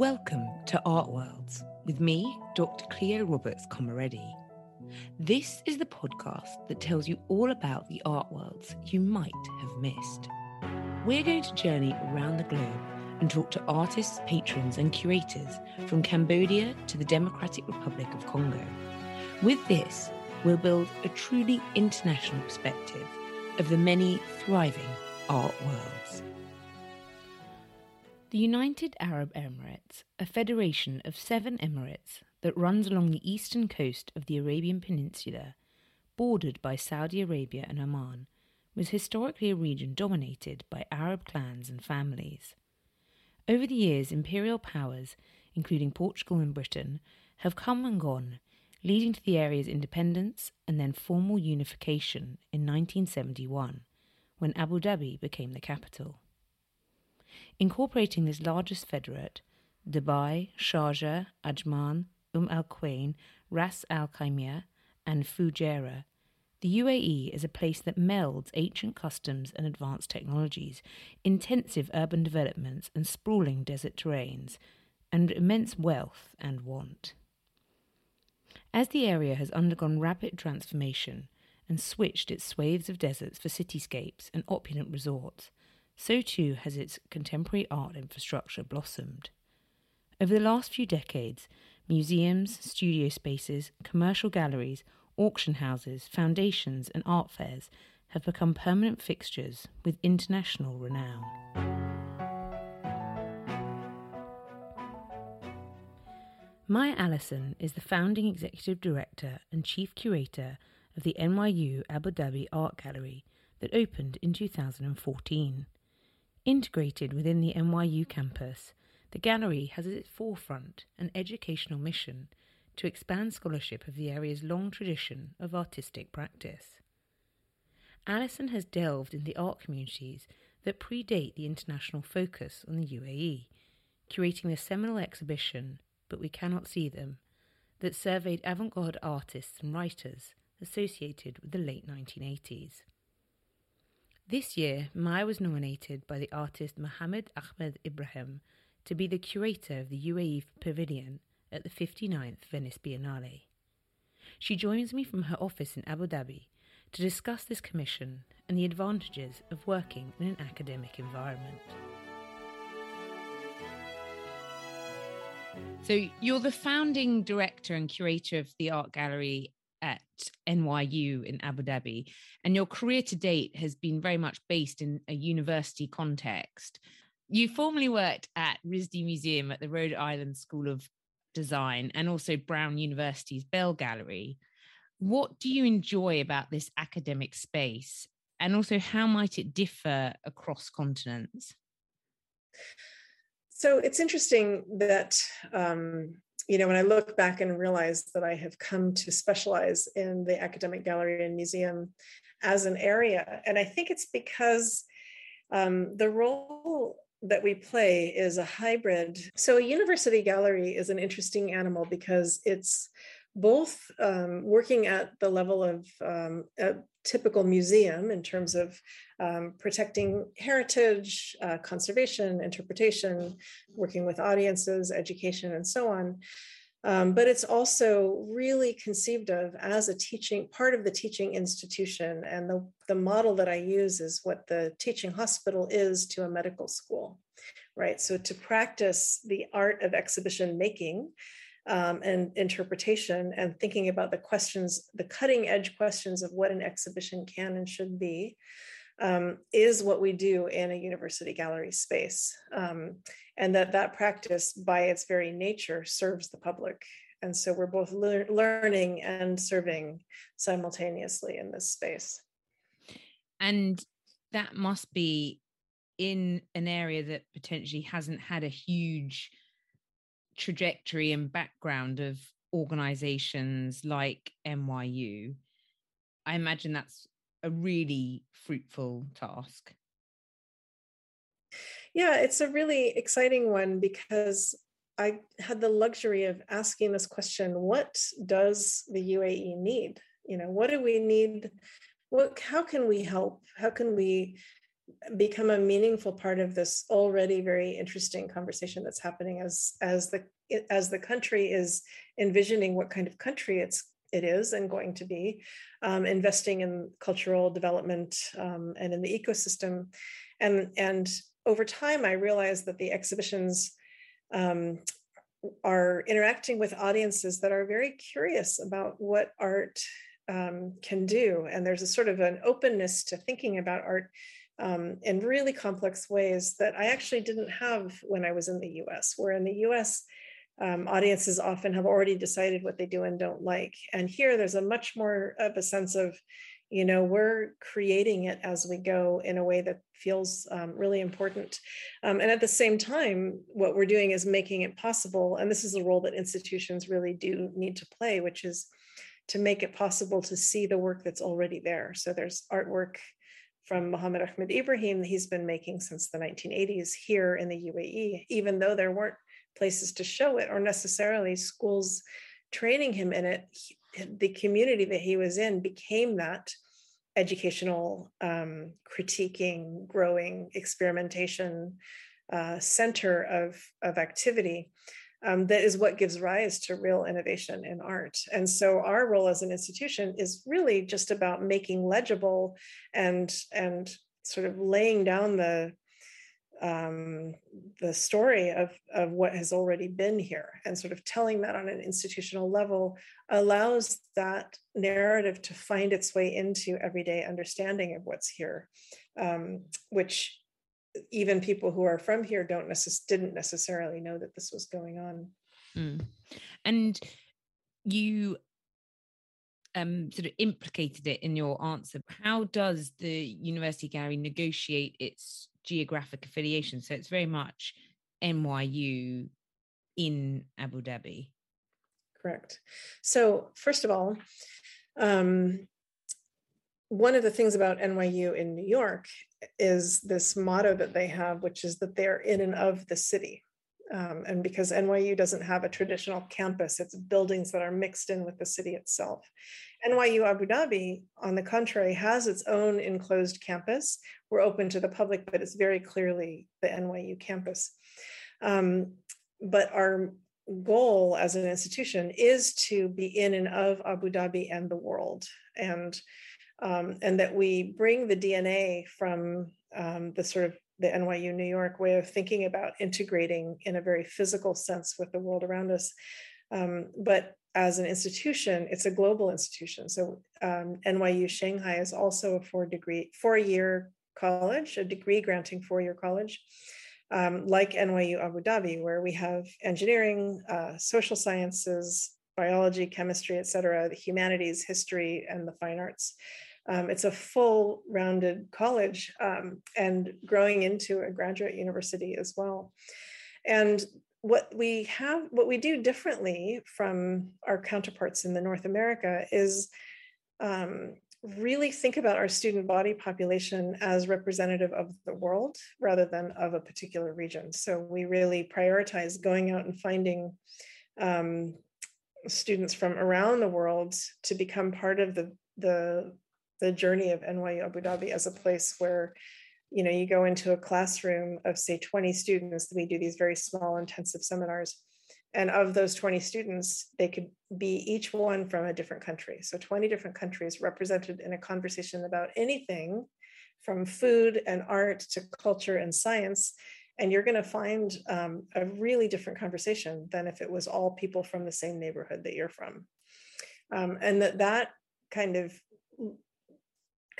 Welcome to Art Worlds with me, Dr. Cleo Roberts Komireddi. This is the podcast that tells you all about the art worlds you might have missed. We're going to journey around the globe and talk to artists, patrons, and curators from Cambodia to the Democratic Republic of Congo. With this, we'll build a truly international perspective of the many thriving art worlds. The United Arab Emirates, a federation of seven emirates that runs along the eastern coast of the Arabian Peninsula, bordered by Saudi Arabia and Oman, was historically a region dominated by Arab clans and families. Over the years, imperial powers, including Portugal and Britain, have come and gone, leading to the area's independence and then formal unification in 1971, when Abu Dhabi became the capital. Incorporating this largest federate, Dubai, Sharjah, Ajman, Umm al Quwain, Ras al Khaimah, and Fujairah, the UAE is a place that melds ancient customs and advanced technologies, intensive urban developments and sprawling desert terrains, and immense wealth and want. As the area has undergone rapid transformation and switched its swathes of deserts for cityscapes and opulent resorts, so too has its contemporary art infrastructure blossomed. Over the last few decades, museums, studio spaces, commercial galleries, auction houses, foundations, and art fairs have become permanent fixtures with international renown. Maya Allison is the founding executive director and chief curator of the NYU Abu Dhabi Art Gallery that opened in 2014. Integrated within the NYU campus, the gallery has at its forefront an educational mission to expand scholarship of the area's long tradition of artistic practice. Allison has delved into the art communities that predate the international focus on the UAE, curating the seminal exhibition, But We Cannot See Them, that surveyed avant garde artists and writers associated with the late 1980s. This year, Maya was nominated by the artist Mohamed Ahmed Ibrahim to be the curator of the UAE Pavilion at the 59th Venice Biennale. She joins me from her office in Abu Dhabi to discuss this commission and the advantages of working in an academic environment. So, you're the founding director and curator of the art gallery at NYU in Abu Dhabi, and your career to date has been very much based in a university context. You formerly worked at RISD Museum at the Rhode Island School of Design and also Brown University's Bell Gallery. What do you enjoy about this academic space? And also, how might it differ across continents? So it's interesting that um, you know, when I look back and realize that I have come to specialize in the academic gallery and museum as an area, and I think it's because um, the role that we play is a hybrid. So, a university gallery is an interesting animal because it's both um, working at the level of um, a typical museum in terms of um, protecting heritage, uh, conservation, interpretation, working with audiences, education, and so on. Um, but it's also really conceived of as a teaching part of the teaching institution. And the, the model that I use is what the teaching hospital is to a medical school, right? So to practice the art of exhibition making um, and interpretation and thinking about the questions, the cutting edge questions of what an exhibition can and should be. Um, is what we do in a university gallery space um, and that that practice by its very nature serves the public and so we're both lear- learning and serving simultaneously in this space and that must be in an area that potentially hasn't had a huge trajectory and background of organizations like NYU, I imagine that's a really fruitful task. Yeah, it's a really exciting one because I had the luxury of asking this question what does the UAE need? You know, what do we need? What, how can we help? How can we become a meaningful part of this already very interesting conversation that's happening as as the as the country is envisioning what kind of country it's it is and going to be um, investing in cultural development um, and in the ecosystem. And and over time i realized that the exhibitions um, are interacting with audiences that are very curious about what art um, can do. And there's a sort of an openness to thinking about art um, in really complex ways that I actually didn't have when I was in the US, where in the US, um, audiences often have already decided what they do and don't like. And here there's a much more of a sense of, you know, we're creating it as we go in a way that feels um, really important. Um, and at the same time, what we're doing is making it possible. And this is a role that institutions really do need to play, which is to make it possible to see the work that's already there. So there's artwork from Mohamed Ahmed Ibrahim he's been making since the 1980s here in the UAE, even though there weren't places to show it or necessarily schools training him in it. He, the community that he was in became that educational um, critiquing, growing, experimentation uh, center of, of activity um, that is what gives rise to real innovation in art. And so our role as an institution is really just about making legible and and sort of laying down the um, the story of, of what has already been here and sort of telling that on an institutional level allows that narrative to find its way into everyday understanding of what's here, um, which even people who are from here don't necess- didn't necessarily know that this was going on. Mm. And you um, sort of implicated it in your answer. How does the University Gallery negotiate its geographic affiliation? So it's very much NYU in Abu Dhabi. Correct. So first of all, um, one of the things about NYU in New York is this motto that they have, which is that they're in and of the city. Um, and because NYU doesn't have a traditional campus, it's buildings that are mixed in with the city itself. NYU Abu Dhabi, on the contrary, has its own enclosed campus. We're open to the public, but it's very clearly the NYU campus. Um, but our goal as an institution is to be in and of Abu Dhabi and the world. And um, and that we bring the DNA from um, the sort of the NYU New York way of thinking about integrating in a very physical sense with the world around us. Um, but as an institution, it's a global institution. So um, NYU Shanghai is also a four degree, four year college, a degree granting four year college. Um, like NYU Abu Dhabi, where we have engineering, uh, social sciences, biology, chemistry, et cetera, the humanities, history, and the fine arts. Um, it's a full rounded college um, and growing into a graduate university as well. And what we have, what we do differently from our counterparts in the North America is um, really think about our student body population as representative of the world rather than of a particular region. So we really prioritize going out and finding um, students from around the world to become part of the the the journey of NYU Abu Dhabi as a place where you know you go into a classroom of say 20 students we do these very small intensive seminars. And of those 20 students they could be each one from a different country. So 20 different countries represented in a conversation about anything from food and art to culture and science. And you're going to find um, a really different conversation than if it was all people from the same neighborhood that you're from. Um, and that that kind of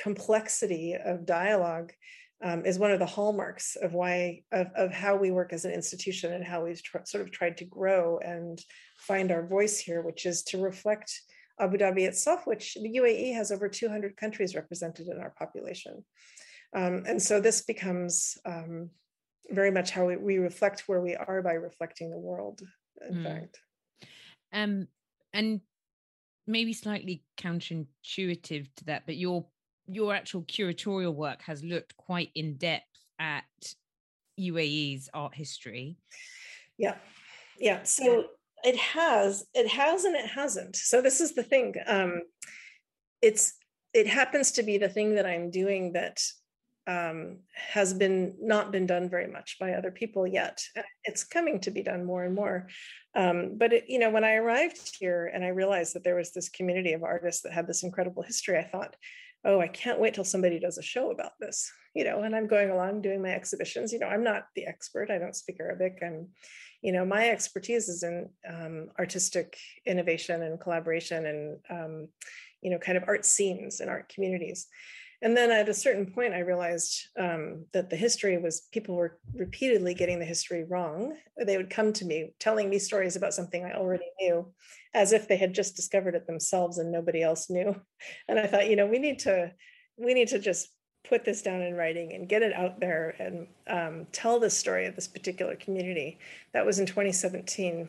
complexity of dialogue um, is one of the hallmarks of why of, of how we work as an institution and how we've tr- sort of tried to grow and find our voice here which is to reflect abu dhabi itself which the uae has over 200 countries represented in our population um, and so this becomes um, very much how we, we, reflect where we are by reflecting the world in mm. fact um and maybe slightly counterintuitive to that but your your actual curatorial work has looked quite in depth at UAE's art history. Yeah. Yeah. So it has, it has and it hasn't. So this is the thing. Um, it's it happens to be the thing that I'm doing that um, has been not been done very much by other people yet. It's coming to be done more and more. Um, but it, you know, when I arrived here and I realized that there was this community of artists that had this incredible history, I thought, oh, I can't wait till somebody does a show about this. You know, and I'm going along doing my exhibitions. You know, I'm not the expert. I don't speak Arabic. and you know, my expertise is in um, artistic innovation and collaboration and um, you know, kind of art scenes and art communities. And then at a certain point, I realized um, that the history was people were repeatedly getting the history wrong. They would come to me telling me stories about something I already knew, as if they had just discovered it themselves and nobody else knew. And I thought, you know, we need to we need to just put this down in writing and get it out there and um, tell the story of this particular community. That was in 2017.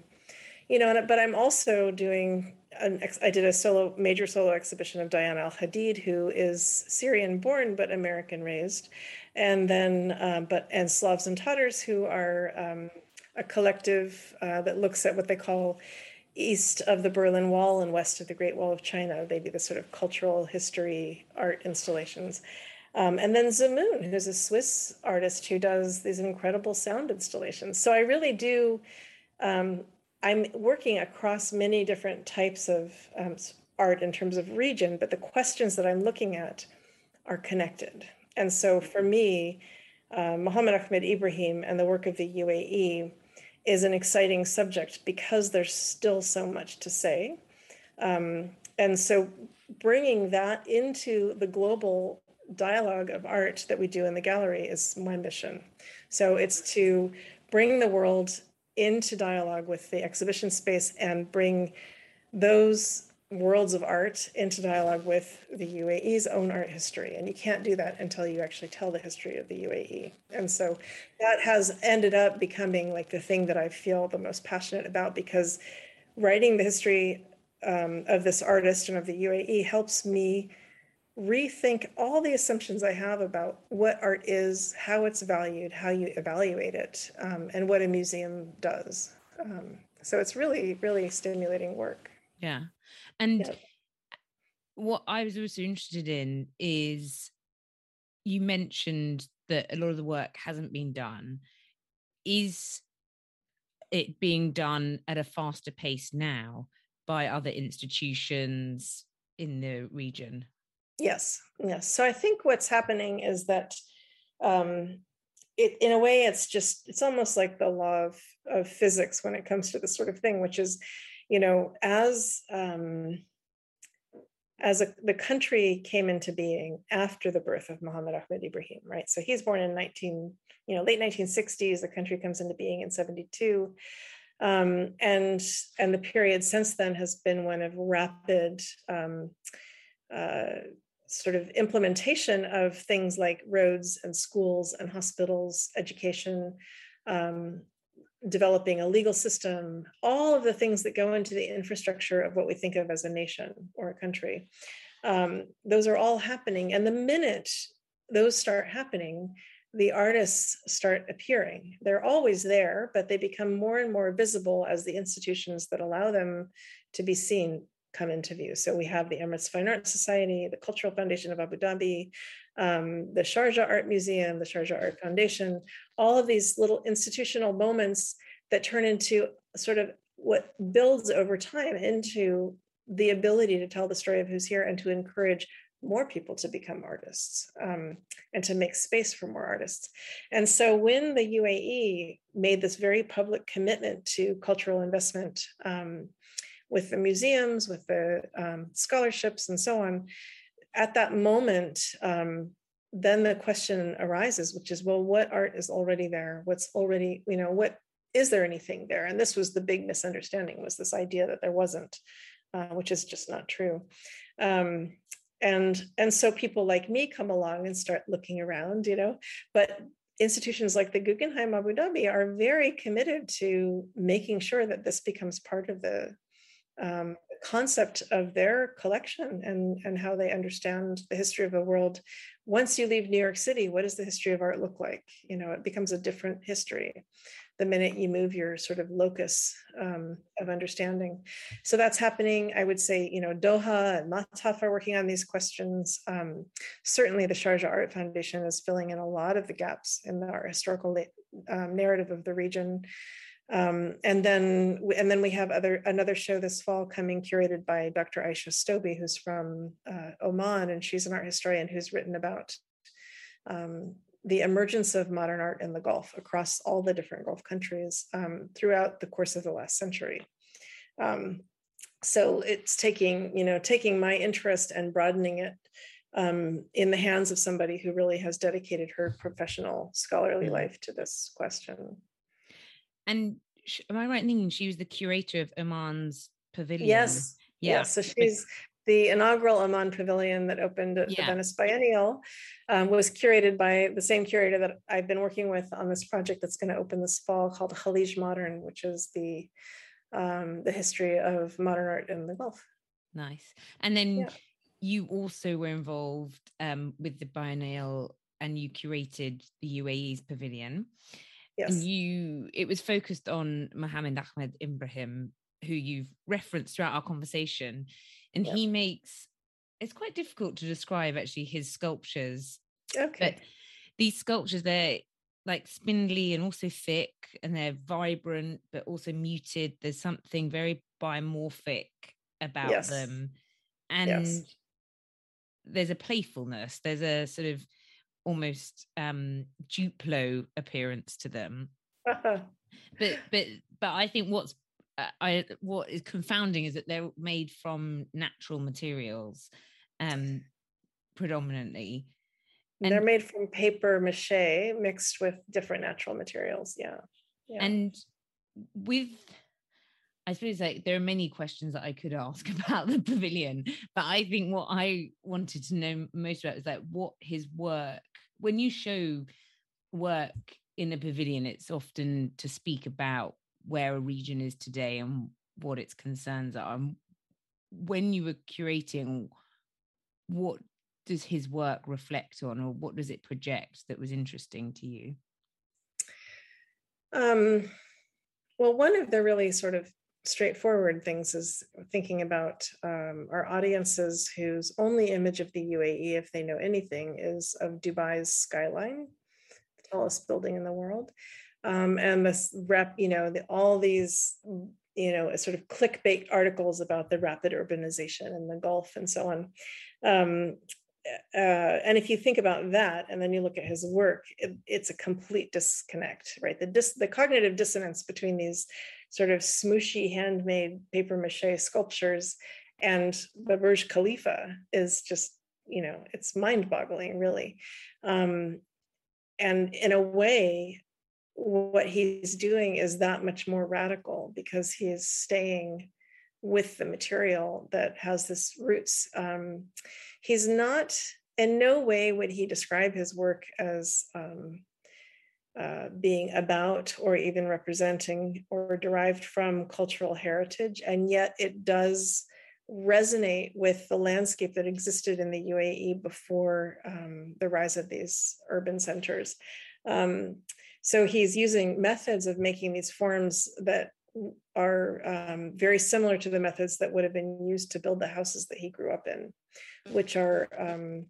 You know, but I'm also doing an ex- I did a solo major solo exhibition of Diana Al Hadid, who is Syrian born but American raised, and then uh, but and Slavs and Tatars, who are um, a collective uh, that looks at what they call east of the Berlin Wall and west of the Great Wall of China. They do the sort of cultural history art installations. Um, and then Zimoun, who's a Swiss artist who does these incredible sound installations. So I really do um, I'm working across many different types of um, art in terms of region, but the questions that I'm looking at are connected. And so for me, uh, Mohamed Ahmed Ibrahim and the work of the UAE is an exciting subject because there's still so much to say. Um, and so bringing that into the global dialogue of art that we do in the gallery is my mission. So it's to bring the world into dialogue with the exhibition space and bring those worlds of art into dialogue with the UAE's own art history. And you can't do that until you actually tell the history of the UAE. And so that has ended up becoming like the thing that I feel the most passionate about because writing the history um, of this artist and of the UAE helps me rethink all the assumptions I have about what art is, how it's valued, how you evaluate it, um, and what a museum does. Um, so it's really, really stimulating work. Yeah. And yeah. what I was also interested in is you mentioned that a lot of the work hasn't been done. Is it being done at a faster pace now by other institutions in the region? Yes, yes. So I think what's happening is that um, it, in a way, it's just, it's almost like the law of, of physics when it comes to this sort of thing, which is, you know, as, um, as a, the country came into being after the birth of Mohamed Ahmed Ibrahim, right? So he's born in 19, you know, late 1960s. The country comes into being in 72. Um, and and the period since then has been one of rapid um, uh, sort of implementation of things like roads and schools and hospitals, education, um, developing a legal system, all of the things that go into the infrastructure of what we think of as a nation or a country. Um, those are all happening. And the minute those start happening, the artists start appearing. They're always there, but they become more and more visible as the institutions that allow them to be seen come into view. So we have the Emirates Fine Arts Society, the Cultural Foundation of Abu Dhabi, um, the Sharjah Art Museum, the Sharjah Art Foundation, all of these little institutional moments that turn into sort of what builds over time into the ability to tell the story of who's here and to encourage more people to become artists um, and to make space for more artists. And so when the UAE made this very public commitment to cultural investment um, with the museums, with the um, scholarships, and so on. At that moment, um, then the question arises, which is, well, what art is already there? What's already, you know, what is there anything there? And this was the big misunderstanding: was this idea that there wasn't, uh, which is just not true. Um, and and so people like me come along and start looking around, you know, but institutions like the Guggenheim Abu Dhabi are very committed to making sure that this becomes part of the um, concept of their collection and, and how they understand the history of the world. Once you leave New York City, what does the history of art look like? You know, it becomes a different history. the minute you move your sort of locus um, of understanding. So that's happening. I would say, you know, Doha and Mathaf are working on these questions. Um, certainly, the Sharjah Art Foundation is filling in a lot of the gaps in our historical um, narrative of the region. Um, and then and then we have other another show this fall coming curated by Dr. Aisha Stoby, who's from uh, Oman, and she's an art historian who's written about um, the emergence of modern art in the Gulf across all the different Gulf countries um, throughout the course of the last century. Um, so it's taking you know taking my interest and broadening it um, in the hands of somebody who really has dedicated her professional scholarly mm. life to this question. And am I right in thinking she was the curator of Oman's pavilion? Yes. Yeah. Yes. So she's the inaugural Oman Pavilion that opened at yeah. the Venice Biennial um, was curated by the same curator that I've been working with on this project that's going to open this fall called Khaleej Modern, which is the um, the history of modern art in the Gulf. Nice. And then yeah. you also were involved um, with the Biennial and you curated the UAE's pavilion. Yes. And you, it was focused on Mohamed Ahmed Ibrahim, who you've referenced throughout our conversation. And he makes, it's quite difficult to describe actually his sculptures. Okay. But these sculptures, they're like spindly and also thick and they're vibrant, but also muted. There's something very biomorphic about yes. them. And yes. there's a playfulness, there's a sort of almost um Duplo appearance to them. but but but I think what's uh, I what is confounding is that they're made from natural materials, um, predominantly. And they're made from paper mache mixed with different natural materials. Yeah. yeah. And with I suppose like there are many questions that I could ask about the pavilion, but I think what I wanted to know most about is like what his work when you show work in a pavilion, it's often to speak about where a region is today and what its concerns are. And when you were curating, what does his work reflect on, or what does it project that was interesting to you? Um, well, one of the really sort of straightforward things is thinking about um, our audiences whose only image of the UAE, if they know anything, is of Dubai's skyline, the tallest building in the world. Um, and this rep, you know, the, all these, you know, sort of clickbait articles about the rapid urbanization in the Gulf and so on. Um, uh, and if you think about that and then you look at his work it, it's a complete disconnect right the dis, the cognitive dissonance between these sort of smooshy handmade paper mache sculptures and the Burj Khalifa is just you know it's mind boggling really. Um, and in a way what he's doing is that much more radical because he is staying with the material that has this roots. Um, he's not in no way would he describe his work as um, uh, being about or even representing or derived from cultural heritage. And yet it does resonate with the landscape that existed in the UAE before um, the rise of these urban centers. Um, so he's using methods of making these forms that are um, very similar to the methods that would have been used to build the houses that he grew up in, which are um,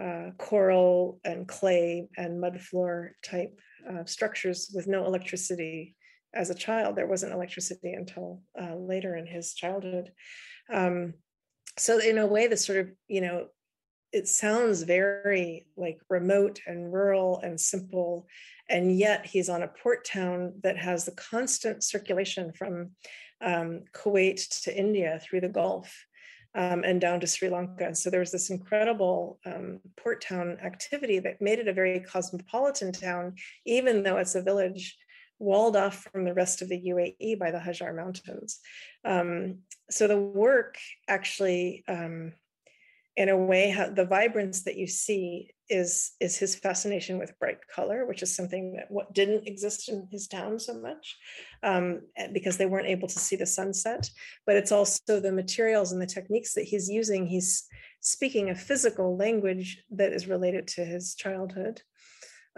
uh, coral and clay and mud floor type uh, structures with no electricity as a child. There wasn't electricity until uh, later in his childhood. Um, so in a way, this sort of, you know, it sounds very like remote and rural and simple. And yet he's on a port town that has the constant circulation from um, Kuwait to India through the Gulf um, and down to Sri Lanka. So there was this incredible um, port town activity that made it a very cosmopolitan town, even though it's a village walled off from the rest of the UAE by the Hajar Mountains. Um, so the work actually, um, in a way, the vibrance that you see is is his fascination with bright color, which is something that what didn't exist in his town so much, um, because they weren't able to see the sunset. But it's also the materials and the techniques that he's using. He's speaking a physical language that is related to his childhood.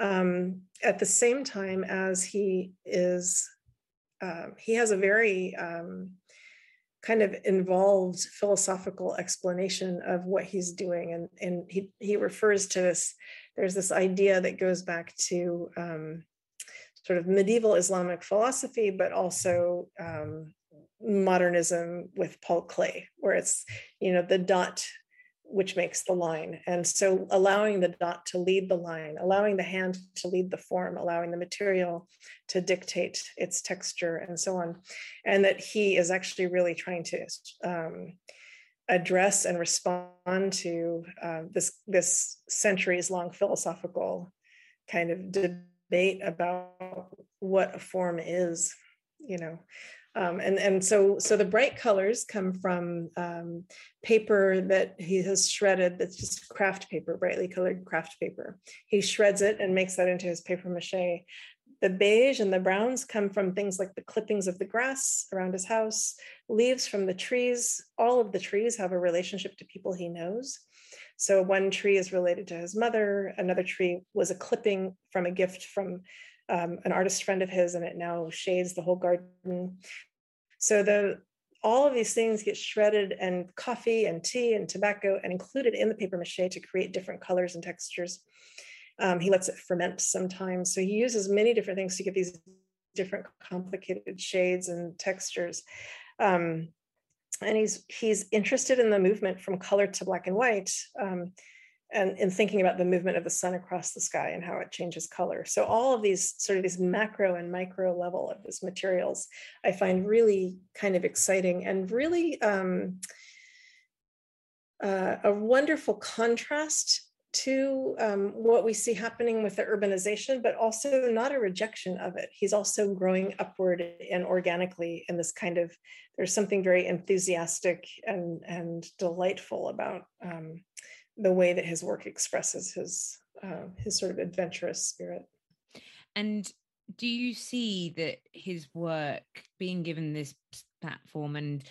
um, at the same time as he is uh, he has a very um, kind of involved philosophical explanation of what he's doing. And and he he refers to this there's this idea that goes back to um, sort of medieval islamic philosophy but also um, modernism with paul Klee, where it's you know the dot which makes the line. And so allowing the dot to lead the line, allowing the hand to lead the form, allowing the material to dictate its texture and so on. And that he is actually really trying to um, address and respond to uh, this, this centuries long philosophical kind of debate about what a form is, you know. Um, and and so so the bright colors come from um, paper that he has shredded that's just craft paper brightly colored craft paper. He shreds it and makes that into his paper mache. The beige and the browns come from things like the clippings of the grass around his house leaves from the trees. All of the trees have a relationship to people he knows. So one tree is related to his mother another tree was a clipping from a gift from um, an artist friend of his, and it now shades the whole garden. So the all of these things get shredded and coffee and tea and tobacco and included in the paper mache to create different colors and textures. Um, he lets it ferment sometimes. So he uses many different things to get these different complicated shades and textures. Um, and he's he's interested in the movement from color to black and white. Um, and in thinking about the movement of the sun across the sky and how it changes color. So all of these sort of these macro and micro level of these materials, I find really kind of exciting and really um, uh, a wonderful contrast to um, what we see happening with the urbanization, but also not a rejection of it. He's also growing upward and organically in this kind of, there's something very enthusiastic and, and delightful about um, the way that his work expresses his uh, his sort of adventurous spirit. And do you see that his work being given this platform and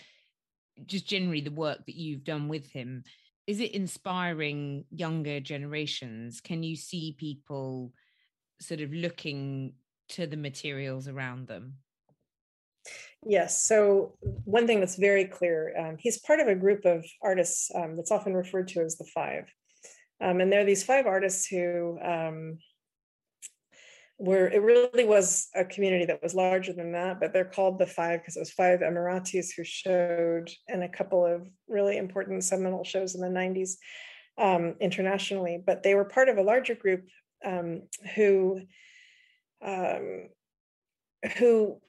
just generally the work that you've done with him is it inspiring younger generations can you see people sort of looking to the materials around them Yes. So one thing that's very clear, um, he's part of a group of artists um, that's often referred to as the Five, um, and there are these five artists who um, were. It really was a community that was larger than that, but they're called the Five because it was five Emiratis who showed in a couple of really important seminal shows in the '90s um, internationally. But they were part of a larger group um, who who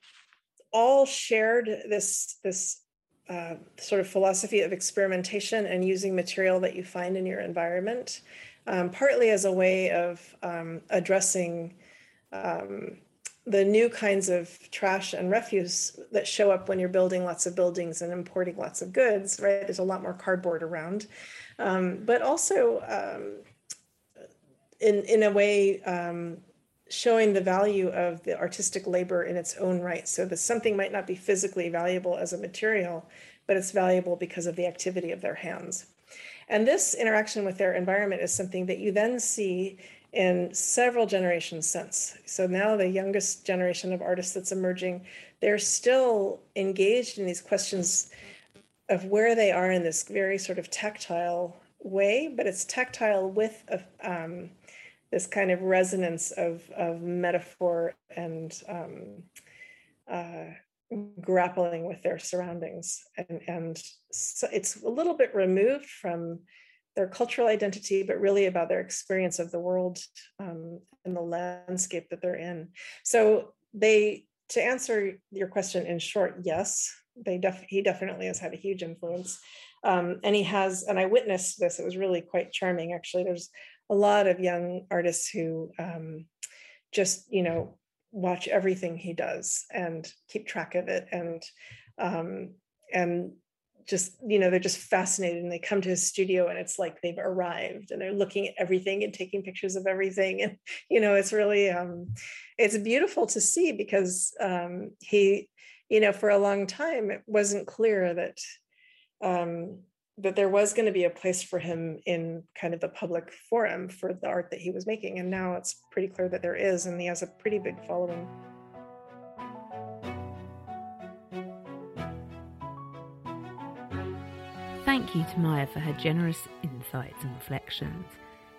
all shared this this uh, sort of philosophy of experimentation and using material that you find in your environment, um, partly as a way of um, addressing um, the new kinds of trash and refuse that show up when you're building lots of buildings and importing lots of goods. Right, there's a lot more cardboard around, um, but also um, in in a way um, showing the value of the artistic labor in its own right. So that something might not be physically valuable as a material, but it's valuable because of the activity of their hands. And this interaction with their environment is something that you then see in several generations since. So now the youngest generation of artists that's emerging, they're still engaged in these questions of where they are in this very sort of tactile way, but it's tactile with a, um, this kind of resonance of of metaphor and um, uh, grappling with their surroundings. And and so it's a little bit removed from their cultural identity but really about their experience of the world um, and the landscape that they're in. So they to answer your question in short yes they def- he definitely has had a huge influence. Um, and he has and i witnessed this it was really quite charming actually. There's a lot of young artists who um, just you know watch everything he does and keep track of it and um, and just you know they're just fascinated and they come to his studio and it's like they've arrived and they're looking at everything and taking pictures of everything. And you know it's really um it's beautiful to see because um he you know for a long time it wasn't clear that um that there was going to be a place for him in kind of the public forum for the art that he was making. And now it's pretty clear that there is, and he has a pretty big following. Thank you to Maya for her generous insights and reflections.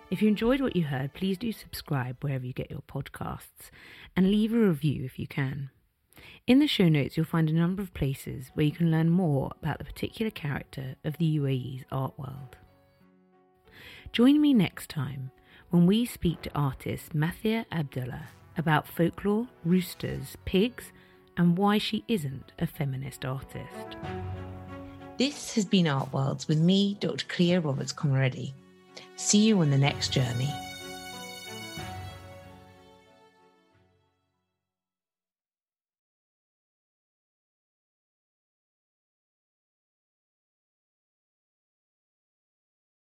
If you enjoyed what you heard, please do subscribe wherever you get your podcasts and leave a review if you can. In the show notes, you'll find a number of places where you can learn more about the particular character of the UAE's art world. Join me next time when we speak to artist Mathia Abdullah about folklore, roosters, pigs, and why she isn't a feminist artist. This has been Art Worlds with me, Dr. Cleo Roberts Komireddi. See you on the next journey.